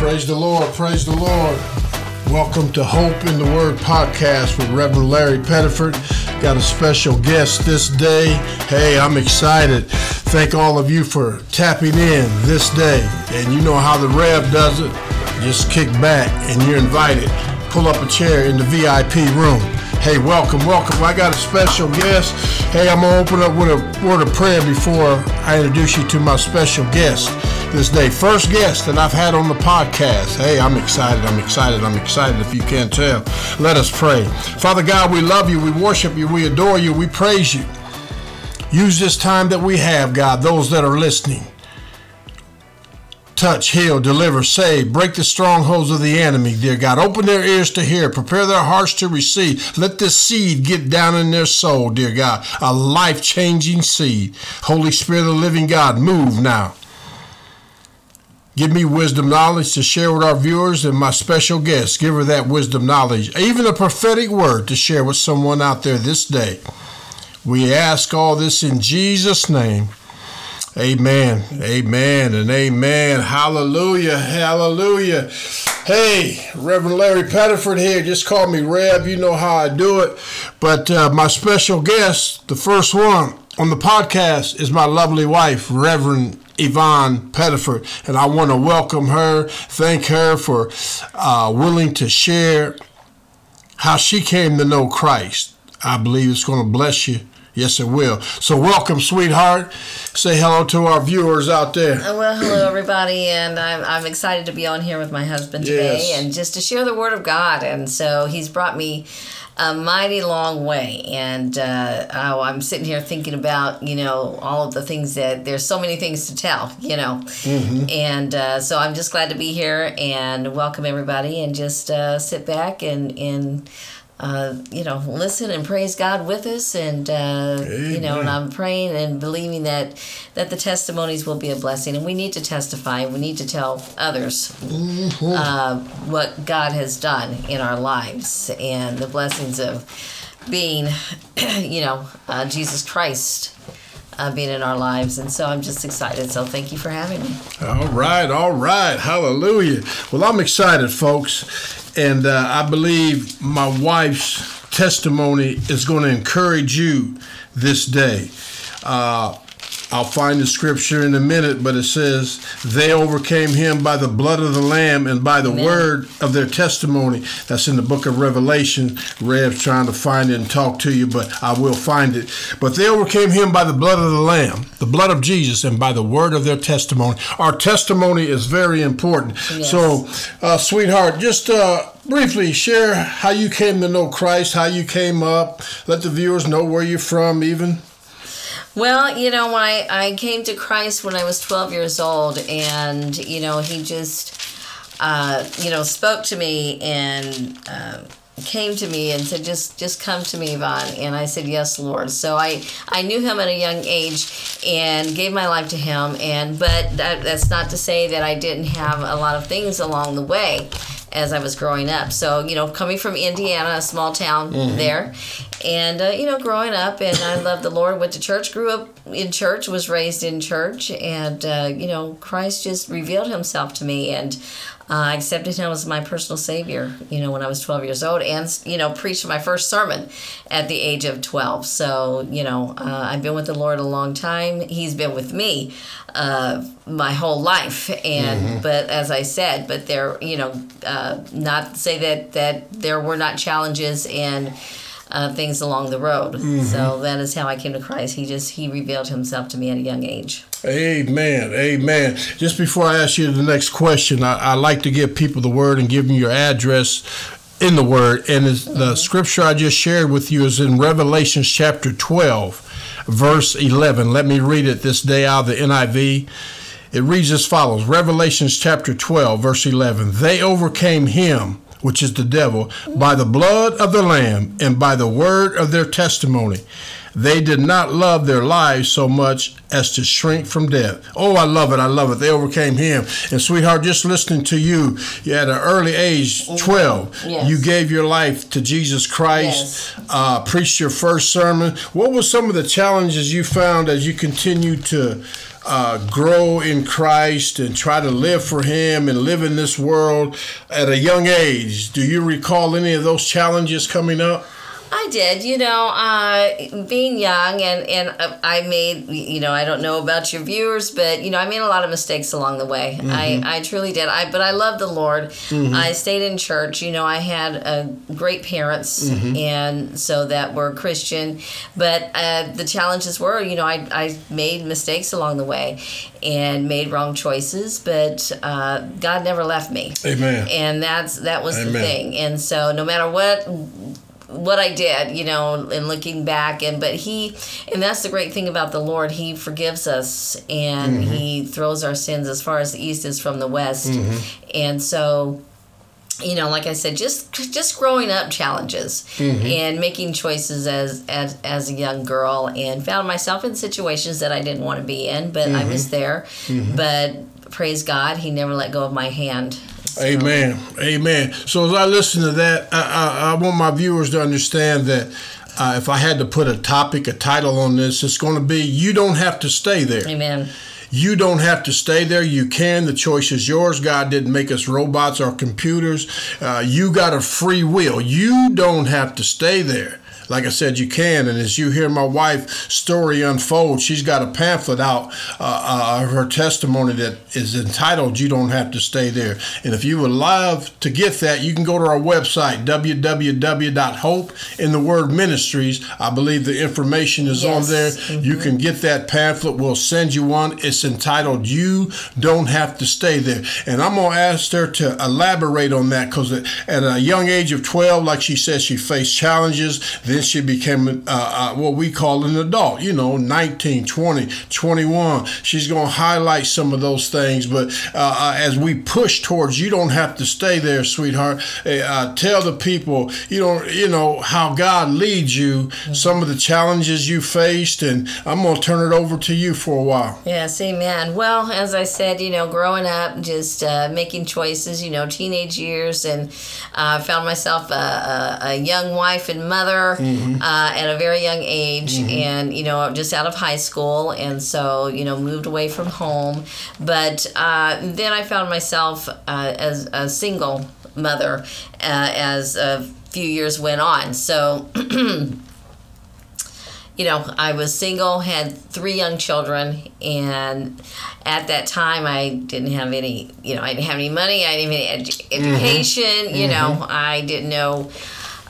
Praise the Lord. Praise the Lord. Welcome to Hope in the Word podcast with Reverend Larry Pettiford. Got a special guest this day. Hey, I'm excited. Thank all of you for tapping in this day. And you know how the Rev does it. Just kick back and you're invited. Pull up a chair in the VIP room. Hey, welcome, welcome. I got a special guest. Hey, I'm going to open up with a word of prayer before I introduce you to my special guest this day. First guest that I've had on the podcast. Hey, I'm excited. I'm excited. I'm excited if you can't tell. Let us pray. Father God, we love you. We worship you. We adore you. We praise you. Use this time that we have, God, those that are listening. Touch, heal, deliver, save, break the strongholds of the enemy, dear God. Open their ears to hear, prepare their hearts to receive. Let this seed get down in their soul, dear God. A life changing seed. Holy Spirit of the living God, move now. Give me wisdom knowledge to share with our viewers and my special guest. Give her that wisdom knowledge, even a prophetic word to share with someone out there this day. We ask all this in Jesus' name. Amen. Amen and amen. Hallelujah. Hallelujah. Hey, Reverend Larry Pettiford here. Just call me Rev. You know how I do it. But uh, my special guest, the first one on the podcast, is my lovely wife, Reverend Yvonne Pettiford. And I want to welcome her, thank her for uh, willing to share how she came to know Christ. I believe it's going to bless you. Yes, it will. So, welcome, sweetheart. Say hello to our viewers out there. Uh, Well, hello everybody, and I'm, I'm excited to be on here with my husband today, Yes. and just to share the word of God. And so he's brought me a mighty long way, and uh, oh, I'm sitting here thinking about you know all of the things that there's so many things to tell, you know, and uh, so I'm just glad to be here and welcome everybody, and just uh, sit back and and. Uh, you know, listen and praise God with us, and uh, you know, and I'm praying and believing that that the testimonies will be a blessing, and we need to testify. We need to tell others uh, what God has done in our lives and the blessings of being, you know, uh, Jesus Christ uh, being in our lives. And so I'm just excited. So thank you for having me. All right, all right. Hallelujah. Well, I'm excited, folks. And uh, I believe my wife's testimony is going to encourage you this day. Uh, I'll find the scripture in a minute, but it says, They overcame him by the blood of the Lamb and by the Amen. word of their testimony. That's in the book of Revelation. Rev's trying to find it and talk to you, but I will find it. But they overcame him by the blood of the Lamb, the blood of Jesus, and by the word of their testimony. Our testimony is very important. Yes. So, uh, sweetheart, just uh, briefly share how you came to know Christ, how you came up. Let the viewers know where you're from, even. Well, you know, I, I came to Christ when I was 12 years old, and, you know, he just, uh, you know, spoke to me and uh, came to me and said, just just come to me, Yvonne. And I said, yes, Lord. So I, I knew him at a young age and gave my life to him. And But that, that's not to say that I didn't have a lot of things along the way as I was growing up. So, you know, coming from Indiana, a small town there, and, uh, you know, growing up, and I loved the Lord, went to church, grew up in church, was raised in church, and, uh, you know, Christ just revealed himself to me, and uh, I accepted him as my personal savior, you know, when I was 12 years old, and, you know, preached my first sermon at the age of 12. So, you know, uh, I've been with the Lord a long time. He's been with me uh, my whole life, and but as I said, but there, you know, uh, not say that that there were not challenges and uh, things along the road. So that is how I came to Christ. He just he revealed himself to me at a young age. Amen. Amen. Just before I ask you the next question, I, I like to give people the word and give them your address in the word. And it's, the scripture I just shared with you is in Revelations chapter 12, verse 11. Let me read it this day out of the NIV. It reads as follows Revelations chapter 12, verse 11. They overcame him, which is the devil, by the blood of the Lamb and by the word of their testimony. They did not love their lives so much as to shrink from death. Oh, I love it. I love it. They overcame him. And, sweetheart, just listening to you, you at an early age, 12, Yes. you gave your life to Jesus Christ, uh, preached your first sermon. What were some of the challenges you found as you continued to uh, grow in Christ and try to live for Him and live in this world at a young age. Do you recall any of those challenges coming up? I did, you know, uh, being young, and and uh, I made, you know, I don't know about your viewers, but you know, I made a lot of mistakes along the way. Mm-hmm. I I truly did. I but I love the Lord. Mm-hmm. I stayed in church. You know, I had uh, great parents, mm-hmm. and so that were Christian. But uh, the challenges were, you know, I I made mistakes along the way, and made wrong choices. But uh, God never left me. Amen. And that's that was Amen. the thing. And so no matter what what I did, you know, and looking back and but he and that's the great thing about the Lord, he forgives us and mm-hmm. he throws our sins as far as the east is from the west. Mm-hmm. And so you know, like I said, just just growing up challenges mm-hmm. and making choices as, as as a young girl, and found myself in situations that I didn't want to be in, but I was mm-hmm. there. Mm-hmm. But praise God, He never let go of my hand. Amen. Amen. So as I listen to that, I, I, I want my viewers to understand that uh, if I had to put a topic, a title on this, it's going to be "You Don't Have to Stay There." Amen. You don't have to stay there. You can. The choice is yours. God didn't make us robots or computers. Uh, you got a free will. You don't have to stay there like I said, you can. And as you hear my wife's story unfold, she's got a pamphlet out uh, uh, of her testimony that is entitled "You Don't Have to Stay There." And if you would love to get that, you can go to our website www.hope in the word ministries. I believe the information is yes. on there. Mm-hmm. You can get that pamphlet. We'll send you one. It's entitled "You Don't Have to Stay There." And I'm gonna ask her to elaborate on that because at a young age of 12, like she said, she faced challenges. Then then she became uh, uh, what we call an adult, you know, 19, 20, 21. She's going to highlight some of those things. But uh, uh, as we push towards, you don't have to stay there, sweetheart. Uh, tell the people, you know, you know how God leads you, mm-hmm. some of the challenges you faced, and I'm going to turn it over to you for a while. Yes, amen. Well, as I said, you know, growing up, just uh, making choices, you know, teenage years, and uh found myself a, a, a, young wife and mother. Mm-hmm mm-hmm. uh, at a very young age, mm-hmm. and you know, just out of high school, and so you know, moved away from home. But uh, then I found myself uh, as a single mother uh, as a few years went on. So. you know, I was single, had three young children, and at that time I didn't have any, you know, I didn't have any money, I didn't have any edu- mm-hmm. education, mm-hmm. you know, mm-hmm. I didn't know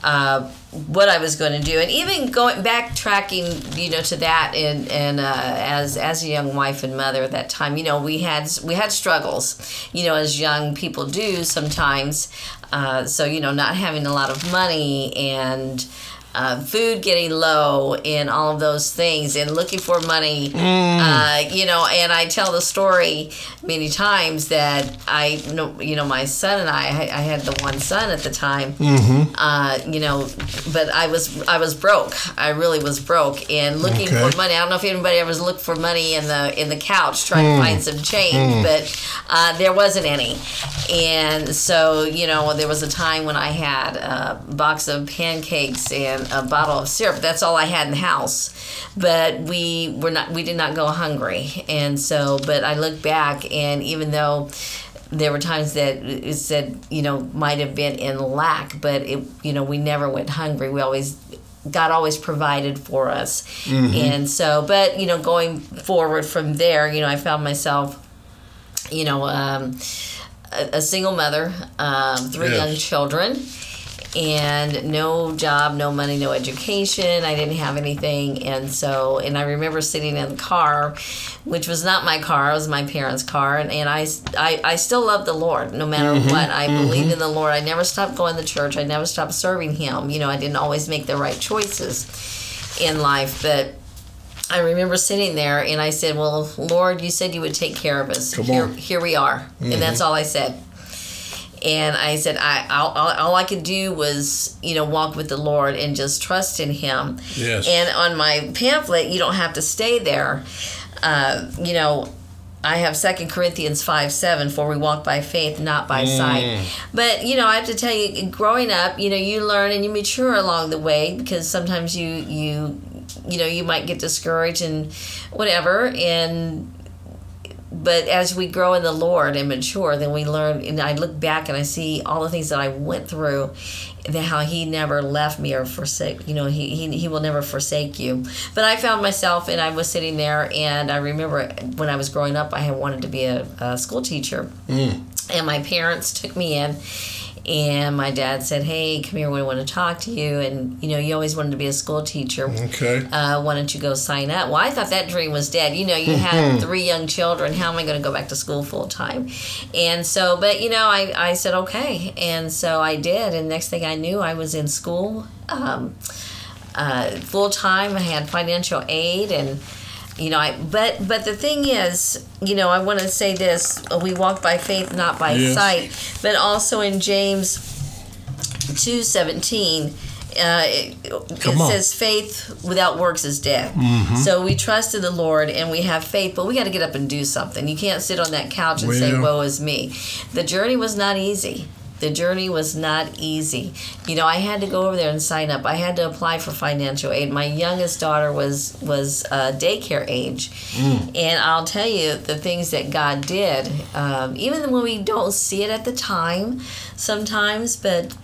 uh, what I was going to do, and even going backtracking, you know, to that, and and uh, as as a young wife and mother at that time, you know, we had we had struggles, you know, as young people do sometimes. Uh, so you know, not having a lot of money and uh, food getting low and all of those things and looking for money mm. uh, you know and i tell the story many times that i know you know my son and i i had the one son at the time mm-hmm. uh, you know but i was i was broke i really was broke and looking okay. for money i don't know if anybody ever looked for money in the in the couch trying mm. to find some change mm. but uh, there wasn't any and so you know there was a time when i had a box of pancakes and a bottle of syrup. That's all I had in the house. But we were not we did not go hungry. And so but I look back and even though there were times that it said, you know, might have been in lack, but it you know, we never went hungry. We always God always provided for us. Mm-hmm. And so, but, you know, going forward from there, you know, I found myself, you know, um, a, a, single mother, um, three yes. young children and no job, no money, no education. I didn't have anything. And so, and I remember sitting in the car, which was not my car, it was my parents' car. And, and I, I, I still love the Lord no matter mm-hmm, what. I mm-hmm. believed in the Lord. I never stopped going to church, I never stopped serving Him. You know, I didn't always make the right choices in life, but. I remember sitting there and I said, Well, Lord, you said you would take care of us. Here, here we are. Mm-hmm. And that's all I said and I said I all, all, I could do was you know walk with the Lord and just trust in Him. Yes. And on my pamphlet, you don't have to stay there. Uh, you know, I have Second Corinthians five seven for we walk by faith, not by mm. sight. But you know, I have to tell you, growing up, you know, you learn and you mature along the way because sometimes you you you know you might get discouraged and whatever and but as we grow in the Lord and mature, then we learn. And I look back and I see all the things that I went through, and how He never left me or forsake. You know, He He, he will never forsake you. But I found myself, and I was sitting there, and I remember when I was growing up, I had wanted to be a, a school teacher, mm. and my parents took me in and my dad said, "Hey, come here. We want to talk to you." And you know, you always wanted to be a school teacher. Okay. Uh, why don't you go sign up? Well, I thought that dream was dead. You know, you had three young children. How am I going to go back to school full time? And so, but you know, I I said okay, and so I did. And next thing I knew, I was in school. Um, uh, full time. I had financial aid and you know i but but the thing is you know i want to say this we walk by faith not by yes. sight but also in james 217 uh, it, it says faith without works is dead. Mm-hmm. So we trust in the Lord and we have faith, but we got to get up and do something. You can't sit on that couch and well. say, "Woe is me." The journey was not easy the journey was not easy. You know, I had to go over there and sign up. I had to apply for financial aid. My youngest daughter was was uh, daycare age, mm. and I'll tell you the things that God did. Um, even when we don't see it at the time, sometimes, but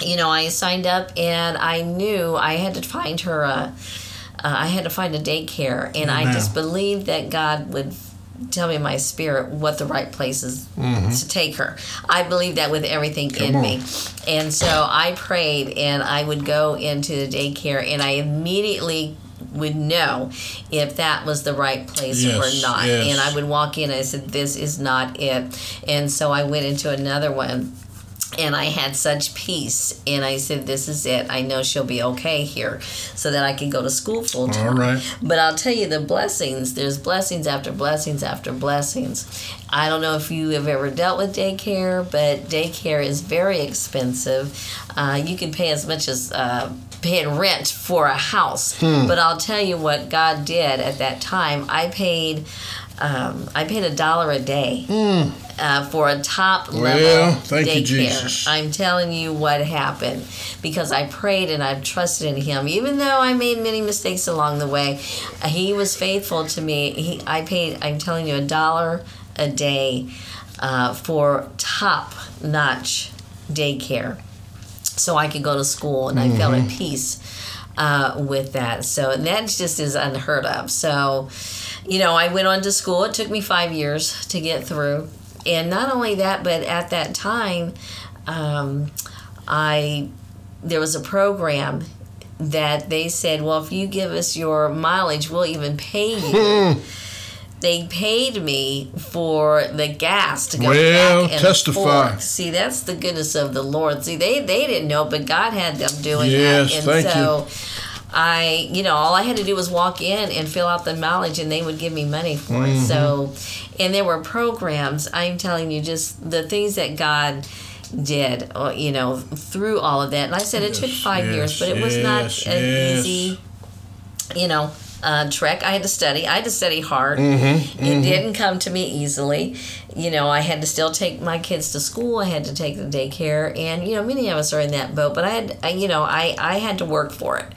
you know, I signed up and I knew I had to find her a. Uh, I had to find a daycare, and I just believed that God would tell me my spirit what the right place is mm-hmm. to take her. I believe that with everything Come in on. me. And so I prayed and I would go into the daycare and I immediately would know if that was the right place yes, or not. Yes. And I would walk in and I said, This is not it. And so I went into another one and I had such peace. And I said, "This is it. I know she'll be okay here, so that I can go to school full time." All right. But I'll tell you the blessings. There's blessings after blessings after blessings. I don't know if you have ever dealt with daycare, but daycare is very expensive. Uh, you can pay as much as uh, paying rent for a house. Hmm. But I'll tell you what God did at that time. I paid. Um, I paid a dollar a day. Hmm uh, for a top level well, thank daycare. You, Jesus. I'm telling you what happened because I prayed and I've trusted in Him. Even though I made many mistakes along the way, He was faithful to me. He, I paid. I'm telling you, a dollar a day uh, for top notch daycare, so I could go to school and mm-hmm. I felt at mm-hmm. peace. Uh, with that. So that just is unheard of. So, you know, I went on to school. It took me five years to get through and not only that, but at that time, um, I there was a program that they said, well, if you give us your mileage, we'll even pay you. They paid me for the gas to go well, back and testify. Forth. See, that's the goodness of the Lord. See, they they didn't know, but God had them doing yes, that, and thank so. You. I, you know, all I had to do was walk in and fill out the mileage, and they would give me money for mm-hmm. it. So, and there were programs. I'm telling you, just the things that God did, uh, you know, through all of that. And I said it took five yes, years, but it was not an easy, you know, uh, trek. I had to study. I had to study hard. Mm-hmm, it mm-hmm. didn't come to me easily. You know, I had to still take my kids to school. I had to take the daycare, and you know, many of us are in that boat. But I had, I, you know, I I had to work for it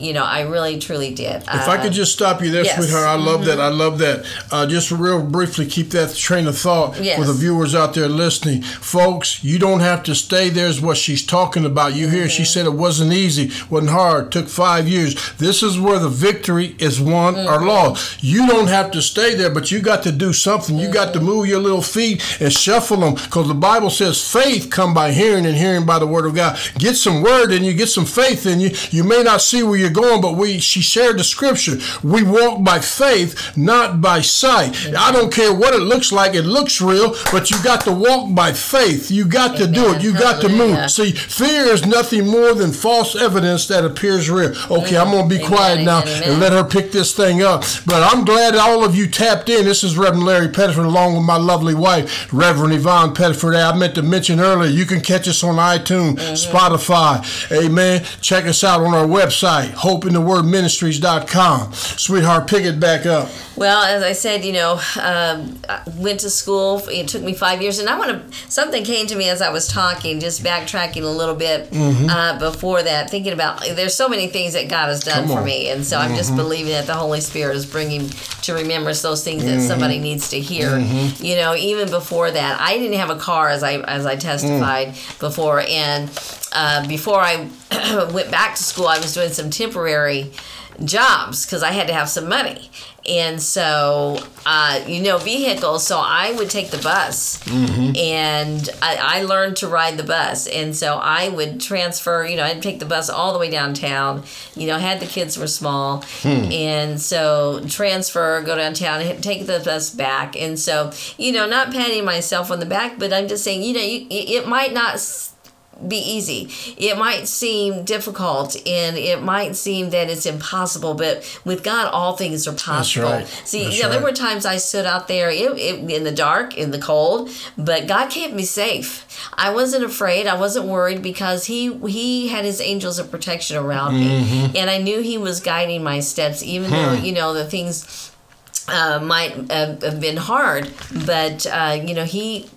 you know, I really truly did. If uh, I could uh, just stop you there, yes. sweetheart, I love mm-hmm. that. I love that. Uh, just real briefly, keep that train of thought yes. for the viewers out there listening. Folks, you don't have to stay there, is what she's talking about. You hear, mm-hmm. she said it wasn't easy, wasn't hard, took five years. This is where the victory is won mm-hmm. or lost. You don't have to stay there, but you got to do something. You got to mm-hmm. move your little feet and shuffle them because the Bible says faith come by hearing and hearing by the word of God. Get some word and you get some faith in you. You may not see where you're going, but we she shared the scripture. We walk by faith, not by sight. Amen. I don't care what it looks like. It looks real, but you got to walk by faith. You got Amen. to do it. You got to move. See, fear is nothing more than false evidence that appears real. Okay, I'm to be Amen. quiet now and let her pick this thing up. But I'm glad all of you tapped in. This is Reverend Larry Pettiford along with my lovely wife, Reverend Yvonne Pettiford. I meant to mention earlier, you can catch us on iTunes, mm-hmm. Spotify. Amen. Check us out on our website, Hope in the Word Ministries.com. Sweetheart, pick it back up. Well, as I said, you know, um, I went to school. It took me five years, and I want to. Something came to me as I was talking, just backtracking a little bit Mm-hmm. uh, before that, thinking about there's so many things that God has done for. Mm-hmm. me, and so I'm just believing that the Holy Spirit is bringing to remembrance those things that somebody Mm-hmm. needs to hear. You know, even before that, I didn't have a car as I as I testified Mm. before, and uh, before I went back to school, I was doing some temporary jobs because I had to have some money. And so, uh, you know, vehicles. So I would take the bus, and I, I learned to ride the bus. And so I would transfer. You know, I'd take the bus all the way downtown. You know, had the kids were small, and so transfer, go downtown, take the bus back. And so, you know, not patting myself on the back, but I'm just saying, you know, you, it might not. Be easy. It might seem difficult and it might seem that it's impossible, but with God, all things are possible. right. See, That's yeah, there were times I stood out there it, it, in the dark, in the cold, but God kept me safe. I wasn't afraid. I wasn't worried because He He had His angels of protection around Mm-hmm. me, and I knew He was guiding my steps, even though Hmm. you know the things uh, might have, have been hard, but uh, you know He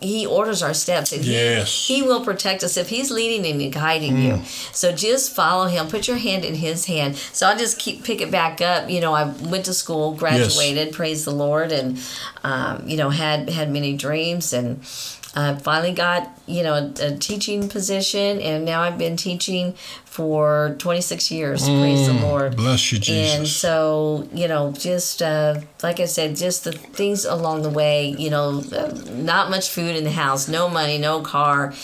he orders our steps. And Yes. he will protect us if he's leading and guiding you. So just follow him. Put your hand in his hand. So i'll just keep pick it back up. You know i went to school graduated praise the lord and um, you know had had many dreams and uh, finally got you know a, a teaching position and now i've been teaching for 26 years praise the lord Bless you, Jesus. and so, you know, just uh, like I said, just the things along the way, you know, uh, not much food in the house, no money, no car,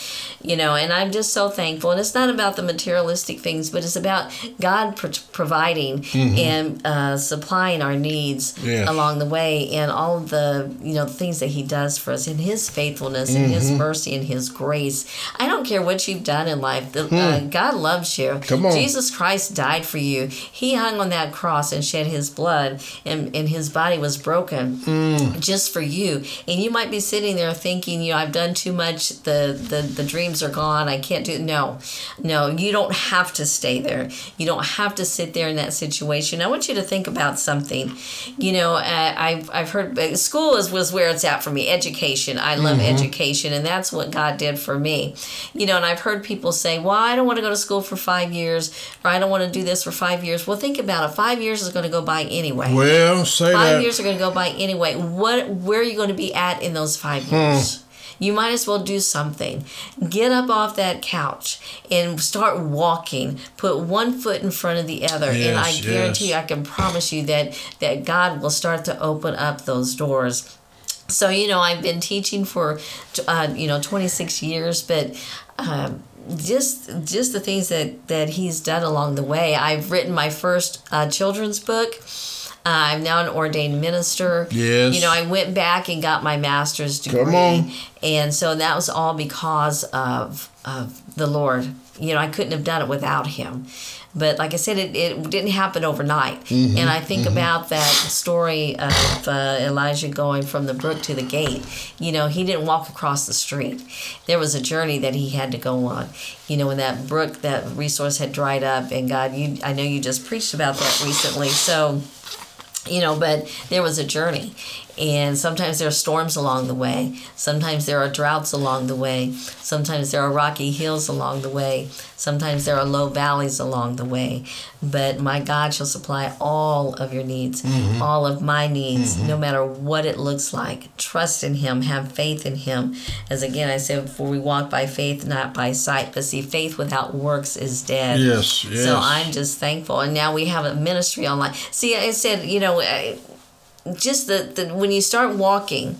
you know, and I'm just so thankful. And it's not about the materialistic things, but it's about God pro- providing and uh, supplying our needs Yeah. along the way and all the, you know, things that He does for us and His faithfulness and His mercy and His grace. I don't care what you've done in life, the, uh, God loves you. Come on. Jesus Christ died for you. He hung on that cross and shed his blood, and, and his body was broken just for you. And you might be sitting there thinking, you know, I've done too much. The, the, the dreams are gone. I can't do No, no, you don't have to stay there. You don't have to sit there in that situation. I want you to think about something. You know, uh, I've, I've heard uh, school is was where it's at for me. Education. I love education, and that's what God did for me. You know, and I've heard people say, well, I don't want to go to school for five years, or I don't want to do this for five years. Well, think about it. Five years is going to go by anyway. Well, say Five that. years are going to go by anyway. What? Where are you going to be at in those five years? You might as well do something. Get up off that couch and start walking. Put one foot in front of the other, and I Yes, guarantee yes. you, I can promise you that that God will start to open up those doors. So you know, I've been teaching for uh, you know 26 years, but. Um, just just the things that that he's done along the way i've written my first uh, children's book uh, i'm now an ordained minister. Yes. you know i went back and got my master's degree Come on. and so that was all because of of the lord. You know i couldn't have done it without him. But like i said it, it didn't happen overnight. Mm-hmm. and i think about that story of uh, elijah going from the brook to the gate. You know he didn't walk across the street. There was a journey that he had to go on. You know when that brook that resource had dried up and god you i know you just preached about that recently. So you know but there was a journey and sometimes there are storms along the way. Sometimes there are droughts along the way. Sometimes there are rocky hills along the way. Sometimes there are low valleys along the way. But my god shall supply all of your needs mm-hmm. all of my needs mm-hmm. no matter what it looks like. Trust in him have faith in him. As again i said before we walk by faith not by sight. But see faith without works is dead. Yes, yes. so i'm just thankful. And now we have a ministry online. See i said you know I- just the, the when you start walking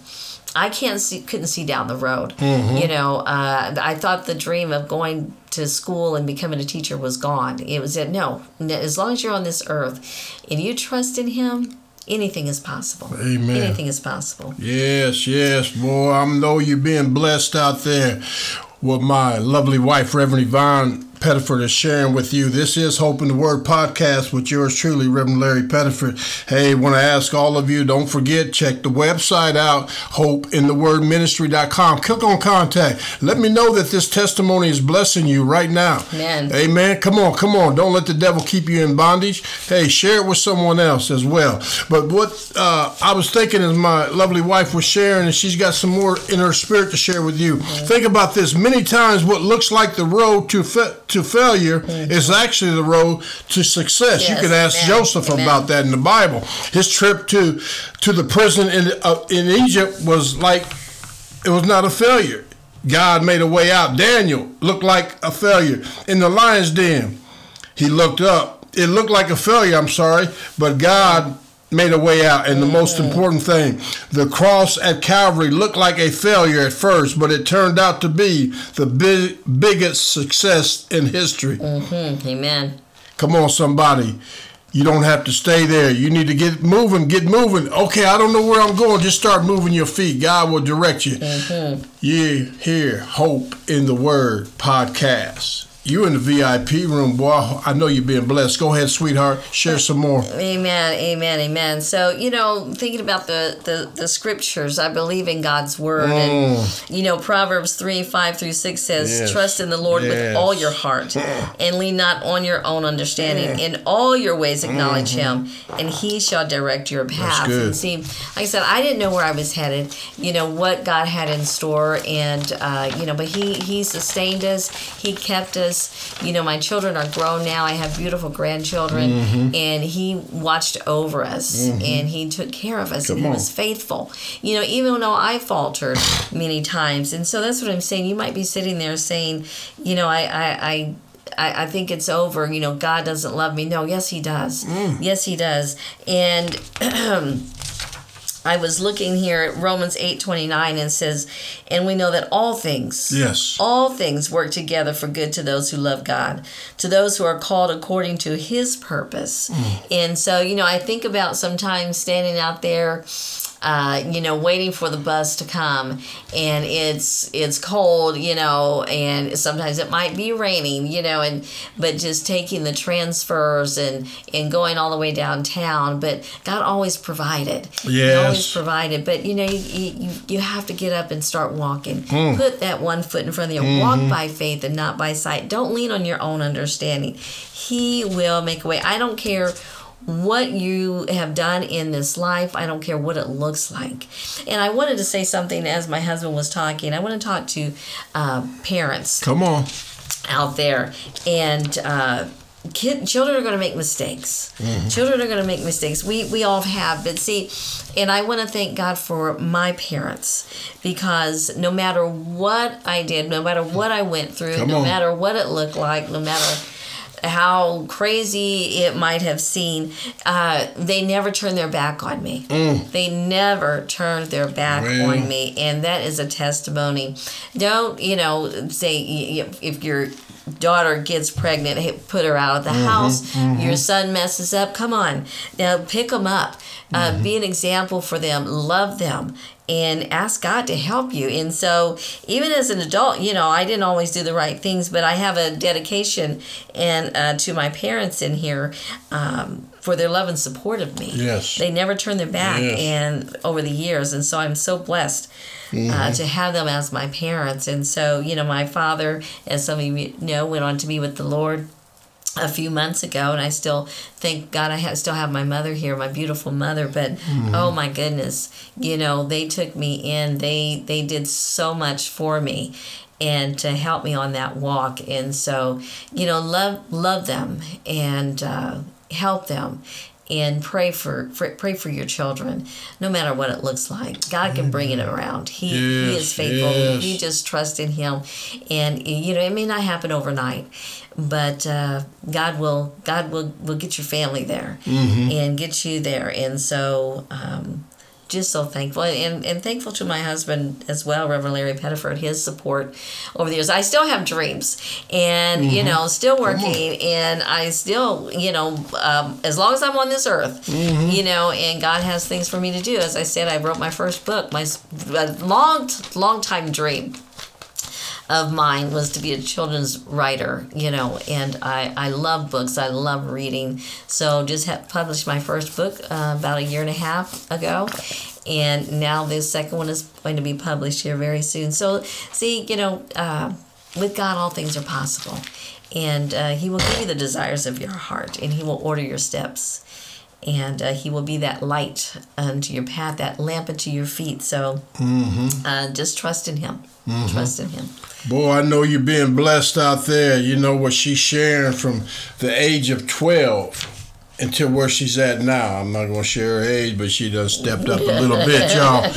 i can't see couldn't see down the road Mm-hmm. you know uh, i thought the dream of going to school and becoming a teacher was gone it was that no as long as you're on this earth and you trust in him anything is possible Amen. anything is possible Yes, yes, boy. I know you're being blessed out there with my lovely wife, Reverend Yvonne Pettiford is sharing with you. This is Hope in the Word podcast with yours truly, Reverend Larry Pettiford. Hey, want to ask all of you, don't forget, check the website out, hopeinthewordministry.com. Click on contact. Let me know that this testimony is blessing you right now. Amen. Amen. Come on, come on. Don't let the devil keep you in bondage. Hey, share it with someone else as well. But what uh, I was thinking is my lovely wife was sharing, and she's got some more in her spirit to share with you. Think about this. Many times, what looks like the road to to failure mm-hmm. is actually the road to success. Yes, you can ask amen, Joseph amen. about that in the Bible. His trip to to the prison in uh, in Egypt was like it was not a failure. God made a way out. Daniel looked like a failure in the lion's den. He looked up. It looked like a failure. I'm sorry, but God made a way out. And the most mm. important thing, the cross at Calvary looked like a failure at first, but it turned out to be the big, biggest success in history. Mm-hmm. Amen. Come on, somebody. You don't have to stay there. You need to get moving, get moving. Okay, I don't know where I'm going. Just start moving your feet. God will direct you. Mm-hmm. You hear Hope in the Word podcast. You in the VIP room, boy. I know you're being blessed. Go ahead, sweetheart. Share some more. Amen, amen, amen. So you know, thinking about the the, the scriptures, I believe in God's word, mm. and you know, Proverbs three five through six says, yes. "Trust in the Lord yes. with all your heart, and lean not on your own understanding. In all your ways acknowledge mm-hmm. Him, and He shall direct your path." And see, like I said, I didn't know where I was headed. You know what God had in store, and uh, you know, but He He sustained us. He kept us you know, my children are grown now. I have beautiful grandchildren, mm-hmm. and He watched over us mm-hmm. and He took care of us, Come and He on. was faithful. You know, even though I faltered many times, and so that's what I'm saying. You might be sitting there saying, you know, I, I, I I, I, think it's over. You know, God doesn't love me. No, yes, He does. Mm. Yes, He does. And I was looking here at Romans 8:29 and says, "And we know that all things, yes, all things work together for good to those who love God, to those who are called according to his purpose." Mm. And so, you know, I think about sometimes standing out there uh, you know, waiting for the bus to come, and it's it's cold, you know, and sometimes it might be raining, you know, and but just taking the transfers and and going all the way downtown. But God always provided. Yes. He always provided. But you know, you you, you have to get up and start walking. Mm. Put that one foot in front of you. Mm-hmm. Walk by faith and not by sight. Don't lean on your own understanding. He will make a way. I don't care what you have done in this life. I don't care what it looks like. And I wanted to say something as my husband was talking. I want to talk to uh, parents. Come on. Out there. And, uh, Kid, children are going to make mistakes. Mm-hmm. Children are going to make mistakes. We we all have, but see, and I want to thank God for my parents because no matter what I did, no matter what I went through, Come no on. matter what it looked like, no matter how crazy it might have seemed, uh, they never turned their back on me. Mm. They never turned their back on me, and that is a testimony. Don't you know? Say if your daughter gets pregnant, put her out of the mm-hmm, house. Mm-hmm. Your son messes up. Come on, now pick them up. Uh, mm-hmm. Be an example for them. Love them and ask God to help you. And so, even as an adult, you know, I didn't always do the right things, but I have a dedication and uh, to my parents in here um, for their love and support of me. Yes, they never turned their back, yes. and over the years, and so I'm so blessed. Uh, mm-hmm. Uh, to have them as my parents. And so, you know, my father, as some of you know, went on to be with the Lord a few months ago and I still thank God I have, still have my mother here my beautiful mother but mm-hmm. oh my goodness you know they took me in they they did so much for me and to help me on that walk and so you know love love them and uh, help them and pray for, for, pray for your children no matter what it looks like. God can bring it around. He, yes, he is faithful. yes. you just trust in him. And you know it may not happen overnight but uh, God will God will will get your family there mm-hmm. and get you there, and so um, just so thankful and, and thankful to my husband as well, Reverend Larry Pettiford, his support over the years. I still have dreams and, mm-hmm. you know, still working and I still, you know, um, as long as I'm on this earth, mm-hmm. you know, and God has things for me to do. As I said, I wrote my first book, my long, long time dream of mine was to be a children's writer, you know, and I, I love books. I love reading. So just have published my first book uh, about a year and a half ago. And now the second one is going to be published here very soon. So, see, you know, uh, with God, all things are possible. And uh, He will give you the desires of your heart, and He will order your steps. And uh, He will be that light unto your path, that lamp unto your feet. So mm-hmm. just trust in Him. Mm-hmm. Trust in Him. Boy, I know you're being blessed out there. You know what she's sharing from the age of 12 until where she's at now. I'm not going to share her age, but she done stepped up a little bit, y'all.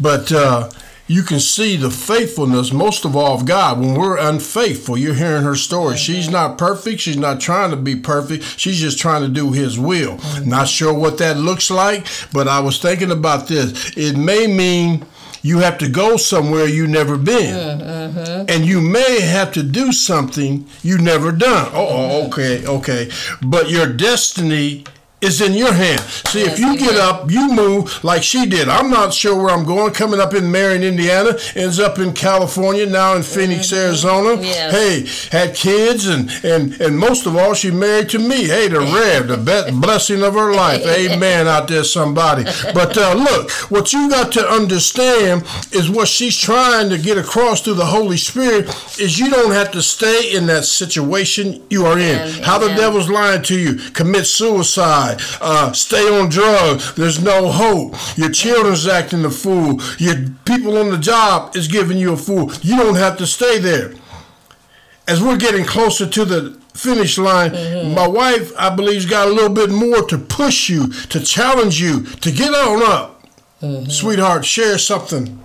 But uh, you can see the faithfulness, most of all, of God. When we're unfaithful, you're hearing her story. Mm-hmm. She's not perfect. She's not trying to be perfect. She's just trying to do His will. Mm-hmm. Not sure what that looks like, but I was thinking about this. It may mean you have to go somewhere you never been, mm-hmm. and you may have to do something you never done. Oh, okay, okay. But your destiny is in your hand. See, yes, if you get up, you move like she did. I'm not sure where I'm going. Coming up in Marion, Indiana, ends up in California, now in Phoenix, mm-hmm. Arizona. Yes. Hey, had kids, and, and, and most of all, she married to me. Hey, the Rev, the best blessing of her life. Amen out there, somebody. But uh, look, what you got to understand is what she's trying to get across through the Holy Spirit is you don't have to stay in that situation you are in. Amen. How the devil's lying to you. Commit suicide uh, stay on drugs. There's no hope. Your children's acting a fool. Your people on the job is giving you a fool. You don't have to stay there. As we're getting closer to the finish line, mm-hmm. my wife, I believe, has got a little bit more to push you, to challenge you, to get on up. Mm-hmm. Sweetheart, share something.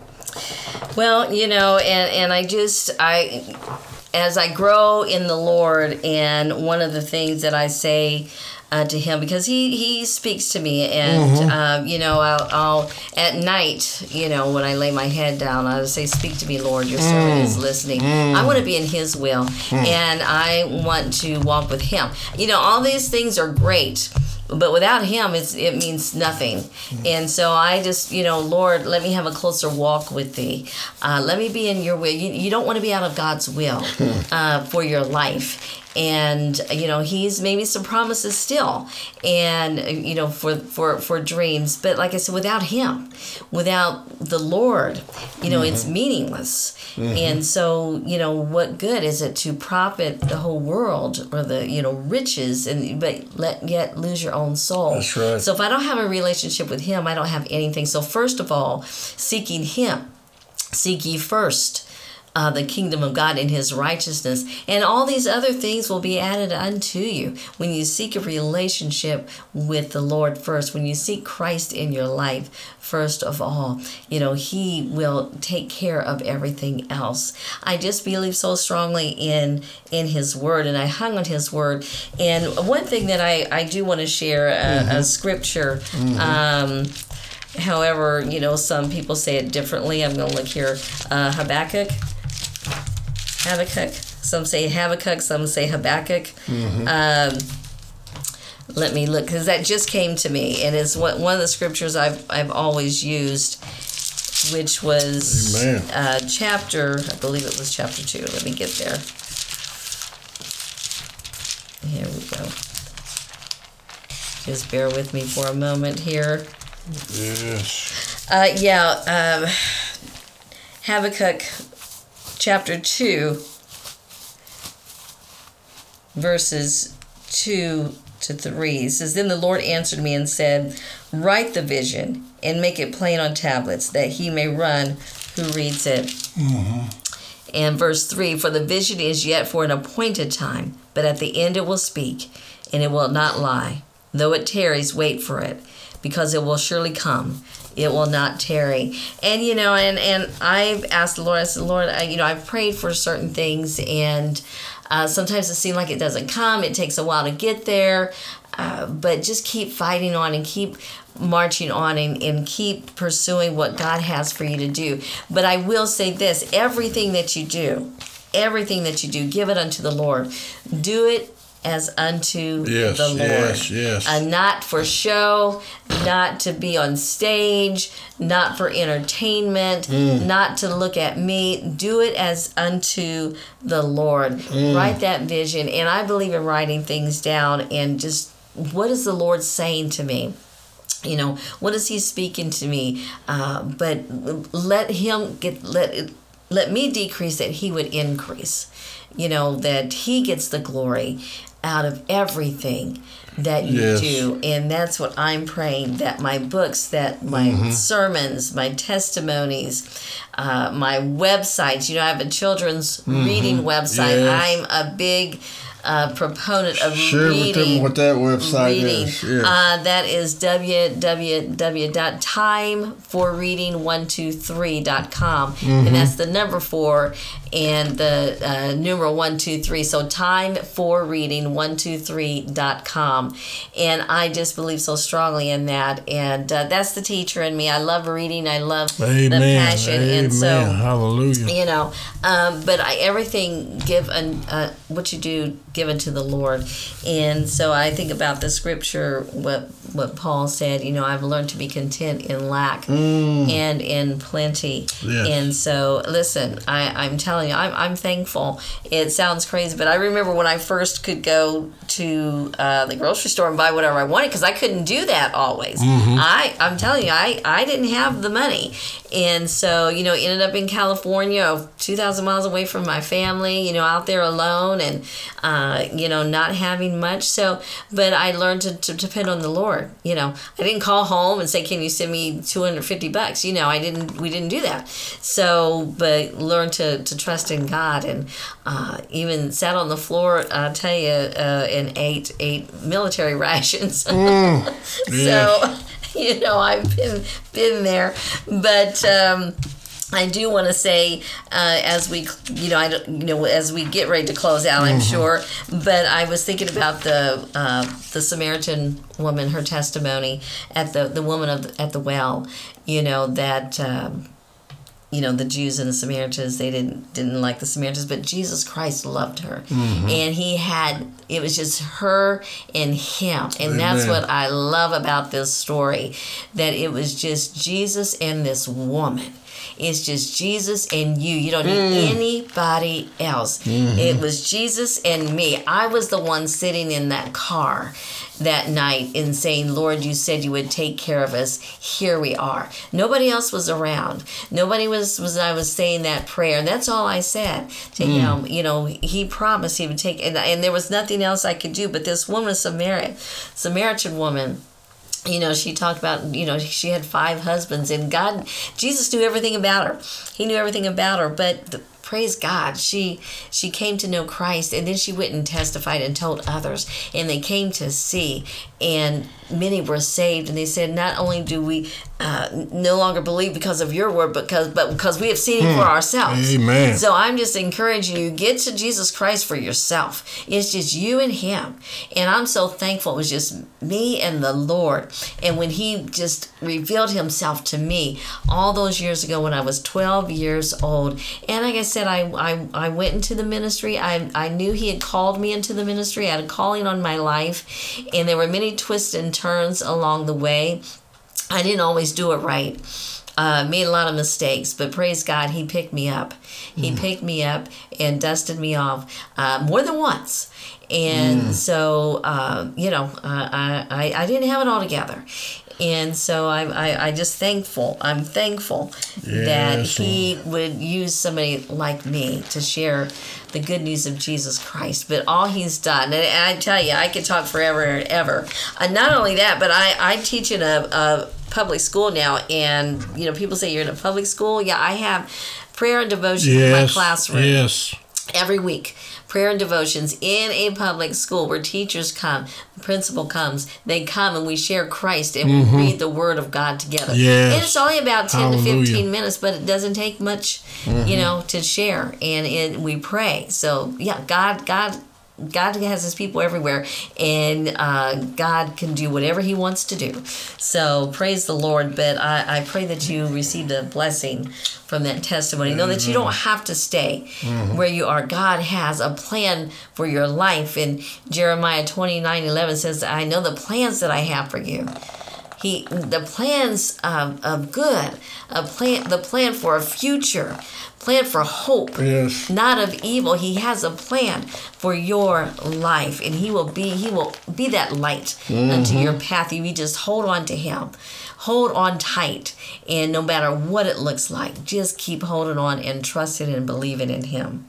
Well, you know, and, and I just, I, as I grow in the Lord, and one of the things that I say uh, to him because he he speaks to me and mm-hmm. uh, you know I'll, I'll, at night you know when I lay my head down I'll say speak to me Lord. Your servant mm. is listening. Mm. I want to be in his will mm. and I want to walk with him. You know all these things are great but without him it's it means nothing. And so i just you know lord let me have a closer walk with thee. Uh, let me be in your will. You, you don't want to be out of god's will uh, for your life and you know he's made me some promises still and you know for for for dreams. But like i said without him without the lord you know mm-hmm. it's meaningless. Mm-hmm. and so you know what good is it to profit the whole world or the you know riches and but let yet lose your own soul? That's right. So if i don't have a relationship with him i don't have anything. So first of all seeking him seek ye first uh, the kingdom of God and his righteousness. And all these other things will be added unto you when you seek a relationship with the Lord first, when you seek Christ in your life first of all. You know, he will take care of everything else. I just believe so strongly in in his word and I hung on his word. And one thing that I, I do want to share a, mm-hmm. a scripture. Mm-hmm. Um, However, you know, some people say it differently. I'm going to look here. Uh, Habakkuk Habakkuk. Some say Habakkuk, some say Habakkuk. Mm-hmm. Um, let me look because that just came to me, and it's one one of the scriptures I've I've always used, which was uh, chapter I believe it was chapter two. Let me get there. Here we go. Just bear with me for a moment here. Yes. Uh, yeah. Um, Habakkuk chapter 2, verses 2 to 3. It says, Then the Lord answered me and said, Write the vision and make it plain on tablets, that he may run who reads it. Mm-hmm. And verse 3 For the vision is yet for an appointed time, but at the end it will speak, and it will not lie. Though it tarries, wait for it, because it will surely come it will not tarry. And you know, and and I've asked the Lord. I said, Lord, I, you know, I've prayed for certain things, and uh, sometimes it seems like it doesn't come. It takes a while to get there, uh, but just keep fighting on and keep marching on and, and keep pursuing what God has for you to do. But I will say this: everything that you do, everything that you do, give it unto the Lord. Do it as unto Yes, the Lord. yes, yes. Uh, not for show, not to be on stage, not for entertainment, Mm. not to look at me. Do it as unto the Lord. Mm. Write that vision. And I believe in writing things down and just what is the Lord saying to me? you know what is he speaking to me uh, but let him get let it, let me decrease that he would increase you know that he gets the glory out of everything that you Yes. do and that's what i'm praying that my books that my Mm-hmm. sermons my testimonies uh, my websites you know i have a children's reading website Mm-hmm. Yes. i'm a big uh, proponent of Share with reading them what that website reading. is. Yes. Uh, that is www.timeforreading123.com. Mm-hmm. And that's the number four and the uh, numeral 123. So timeforreading123.com. And I just believe so strongly in that. And uh, that's the teacher in me. I love reading. I love Amen. the passion. Amen. And so Hallelujah. you know um, but I, everything give an, uh, what you do given to the lord and so i think about the scripture what what paul said you know i've learned to be content in lack and in plenty Mm. Yes. and so listen I, i'm telling you I'm, I'm thankful it sounds crazy but i remember when i first could go to uh, the grocery store and buy whatever i wanted because i couldn't do that always Mm-hmm. i i'm telling you i i didn't have the money and so you know ended up in california 2000 miles away from my family you know out there alone and uh, you know not having much. So but i learned to, to depend on the lord you know. I didn't call home and say can you send me 250 bucks? You know i didn't we didn't do that. So but learned to, to trust in god and uh, even sat on the floor i'll tell you uh, and ate ate military rations. So you know i've been been there. But um I do want to say, uh, as we, you know, I don't, you know, as we get ready to close out, I'm sure. But I was thinking about the uh, the Samaritan woman, her testimony at the the woman of the, at the well. You know that. Um, you know the Jews and the Samaritans they didn't didn't like the Samaritans but Jesus Christ loved her and he had it was just her and him and that's what I love about this story that it was just Jesus and this woman it's just Jesus and you you don't need mm. anybody else mm-hmm. it was Jesus and me I was the one sitting in that car that night and saying, Lord, you said you would take care of us. Here we are. Nobody else was around. Nobody was, was I was saying that prayer. And that's all I said to mm. him. You know, he promised he would take, and, and there was nothing else I could do. But this woman, Samaritan, Samaritan woman, you know, she talked about, you know, she had five husbands, and God, Jesus knew everything about her. He knew everything about her, but the, praise God, she she came to know Christ, and then she went and testified and told others, and they came to see, and many were saved, and they said, not only do we uh, no longer believe because of your word, because but because we have seen it for ourselves. Amen. So I'm just encouraging you get to Jesus Christ for yourself. It's just you and Him, and I'm so thankful. It was just me and the Lord, and when He just revealed Himself to me all those years ago when I was 12 years old, and like I said, I I, I went into the ministry. I I knew He had called me into the ministry. I had a calling on my life, and there were many twists and turns along the way. I didn't always do it right. Uh, made a lot of mistakes, but praise God, He picked me up. He picked me up and dusted me off uh, more than once. And so, uh, you know, uh, I, I, I didn't have it all together. And so I, I, I just thankful. I'm thankful that He would use somebody like me to share the good news of Jesus Christ. But all He's done, and I tell you, I could talk forever and ever. And not only that, but I, I teach in a, a public school now, and you know, people say you're in a public school. Yeah, I have prayer and devotion in my classroom Yes. every week prayer and devotions in a public school where teachers come the principal comes they come and we share christ and we read the word of god together Mm-hmm. Yes. and it's only about 10 Hallelujah. to 15 minutes but it doesn't take much you know to share and it, we pray so yeah god god God has His people everywhere, and uh, God can do whatever He wants to do. So praise the Lord. But I, I pray that you received a blessing from that testimony. Know that you don't have to stay mm-hmm. where you are. God has a plan for your life. And Jeremiah 29 11 says, I know the plans that I have for you he the plans of, of good, a plan the plan for a future, plan for hope, yes. not of evil. He has a plan for your life, and he will be he will be that light mm-hmm. unto your path. You just hold on to him. Hold on tight, and no matter what it looks like, just keep holding on and trusting and believing in Him.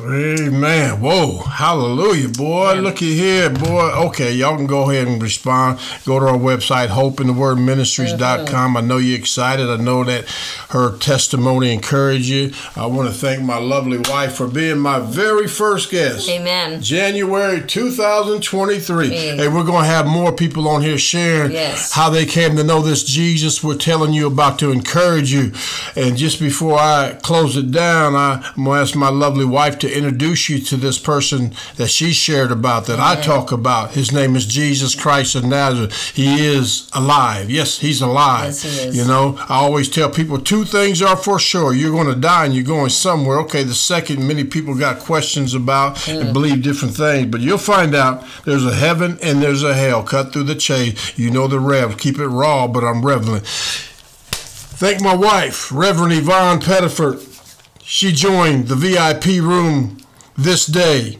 Amen. Whoa. Hallelujah, boy. Looky here, boy. Okay, y'all can go ahead and respond. Go to our website, hopeinthewordministries.com. I know you're excited. I know that her testimony encouraged you. I want to thank my lovely wife for being my very first guest. Amen. January 2023. Hey, we're going to have more people on here sharing yes. how they came to know this Jesus we're telling you about to encourage you. And just before I close it down, I'm going to ask my lovely wife to to introduce you to this person that she shared about that. I talk about. His name is Jesus Christ of Nazareth. He is alive. Yes, he's alive. Yes, he is. You know, I always tell people two things are for sure. You're going to die and you're going somewhere. Okay, the second, many people got questions about mm. and believe different things, but you'll find out there's a heaven and there's a hell. Cut through the chase. You know the rev. Keep it raw, but I'm reveling. Thank my wife, Reverend Yvonne Pettiford. She joined the VIP room this day,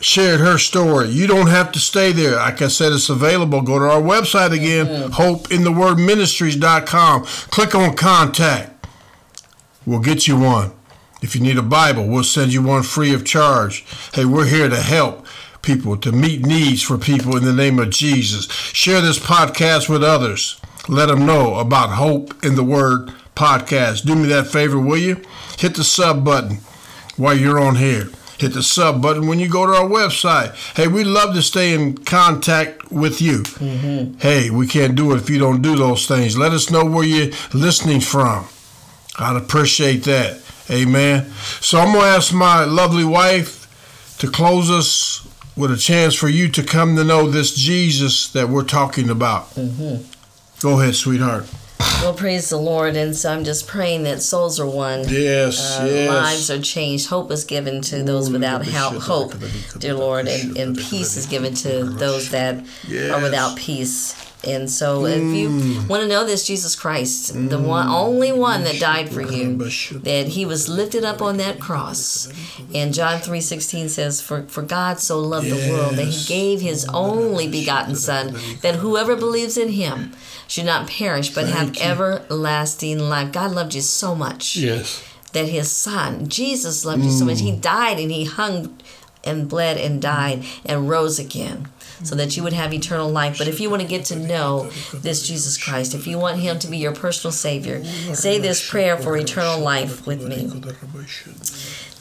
shared her story. You don't have to stay there. Like I said, it's available. Go to our website again, mm-hmm. hopeinthewordministries.com. Click on contact. We'll get you one. If you need a Bible, we'll send you one free of charge. Hey, we're here to help people, to meet needs for people in the name of Jesus. Share this podcast with others. Let them know about Hope in the Word podcast. Do me that favor, will you? hit the sub button while you're on here. Hit the sub button when you go to our website. Hey, we love to stay in contact with you. Mm-hmm. Hey, we can't do it if you don't do those things. Let us know where you're listening from. I'd appreciate that. Amen. So I'm going to ask my lovely wife to close us with a chance for you to come to know this Jesus that we're talking about. Mm-hmm. Go ahead, sweetheart. Well, praise the Lord. And so I'm just praying that souls are won. Yes, uh, yes. Lives are changed. Hope is given to those without hope, dear Lord. And, and peace is given to those that yes. are without peace. And so, mm. if you mm. want to know this, Jesus Christ, mm. the one, only one that died for you, that He was lifted up on that cross. And John three sixteen says, "For for God so loved yes. the world that He gave His only begotten Son, that whoever believes in Him." Should not perish but Thank have you. everlasting life. God loved you so much. Yes. That his son, Jesus, loved mm. you so much. He mm. died and he hung and bled and died and rose again so that you would have eternal life. But if you want to get to know this Jesus Christ, if you want him to be your personal Savior, say this prayer for eternal life with me.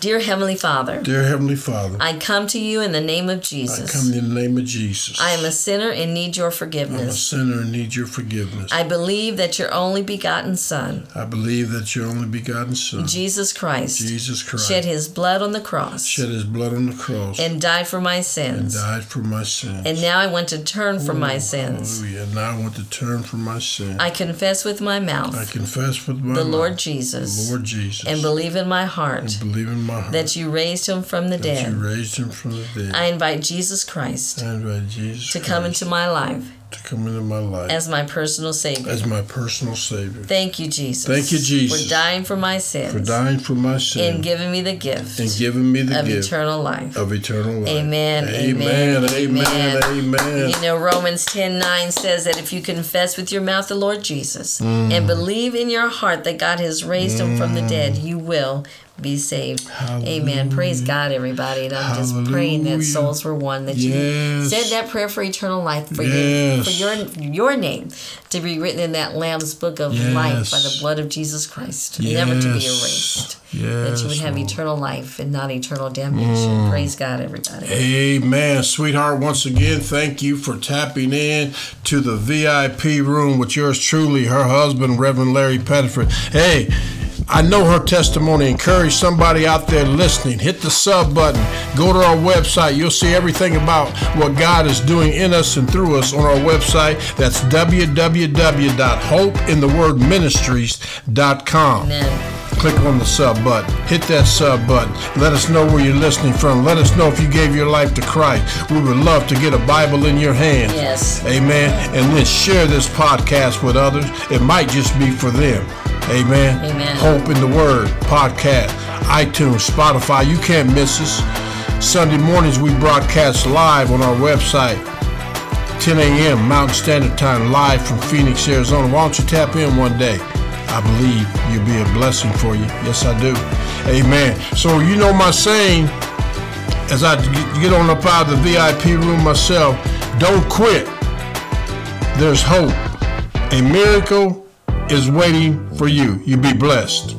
Dear Heavenly Father. Dear Heavenly Father. I come to you in the name of Jesus. I come in the name of Jesus. I am a sinner and need your forgiveness. I'm a sinner and need your forgiveness. I believe that your only begotten Son. I believe that your only begotten Son. Jesus Christ. Jesus Christ. Shed his blood on the cross. Shed his blood on the cross. And died for my sins. And died for my sins. And now I want to turn from my sins. Hallelujah. Now I want to turn from my sins. I confess with my mouth. I confess with my the mouth. Lord Jesus. The Lord Jesus. And believe in my heart. And believe in my heart. That you raised raised him from the that dead. You raised him from the dead. I invite Jesus Christ. I invite Jesus to come into my life. To come into my life. As my personal Savior. As my personal Savior. Thank you, Jesus. Thank you, Jesus. For dying for my sins. For dying for my sins. And giving me the gift. And giving me the of gift. eternal life. Of eternal life. Amen. Amen. Amen. Amen. Amen. You know, Romans 10 9 says that if you confess with your mouth the Lord Jesus mm. and believe in your heart that God has raised mm. him from the dead, you will be saved. Hallelujah. Amen. Praise God, everybody. And I'm Hallelujah. just praying that souls were won, that yes. you said that prayer for eternal life for yes. you, for your your name to be written in that Lamb's book of yes. life by the blood of Jesus Christ, never to be erased. that you would have eternal life and not eternal damnation. Mm. Praise God, everybody. Amen. Sweetheart, once again, thank you for tapping in to the VIP room with yours truly, her husband, Reverend Larry Pettiford. Hey, I know her testimony encouraged somebody out there listening. Hit the sub button. Go to our website. You'll see everything about what God is doing in us and through us on our website. That's www.hopeinthewordministries.com. Amen. Click on the sub button. Hit that sub button. Let us know where you're listening from. Let us know if you gave your life to Christ. We would love to get a Bible in your hand. Yes. Amen. And then share this podcast with others. It might just be for them. Amen. Amen. Hope in the Word podcast, iTunes, Spotify. You can't miss us. Sunday mornings we broadcast live on our website. 10 a.m. Mountain Standard Time, live from Phoenix, Arizona. Why don't you tap in one day? I believe you'll be a blessing for you. Yes, I do. Amen. So, you know my saying as I get on up out of the VIP room myself don't quit. There's hope. A miracle is waiting for you. You be blessed.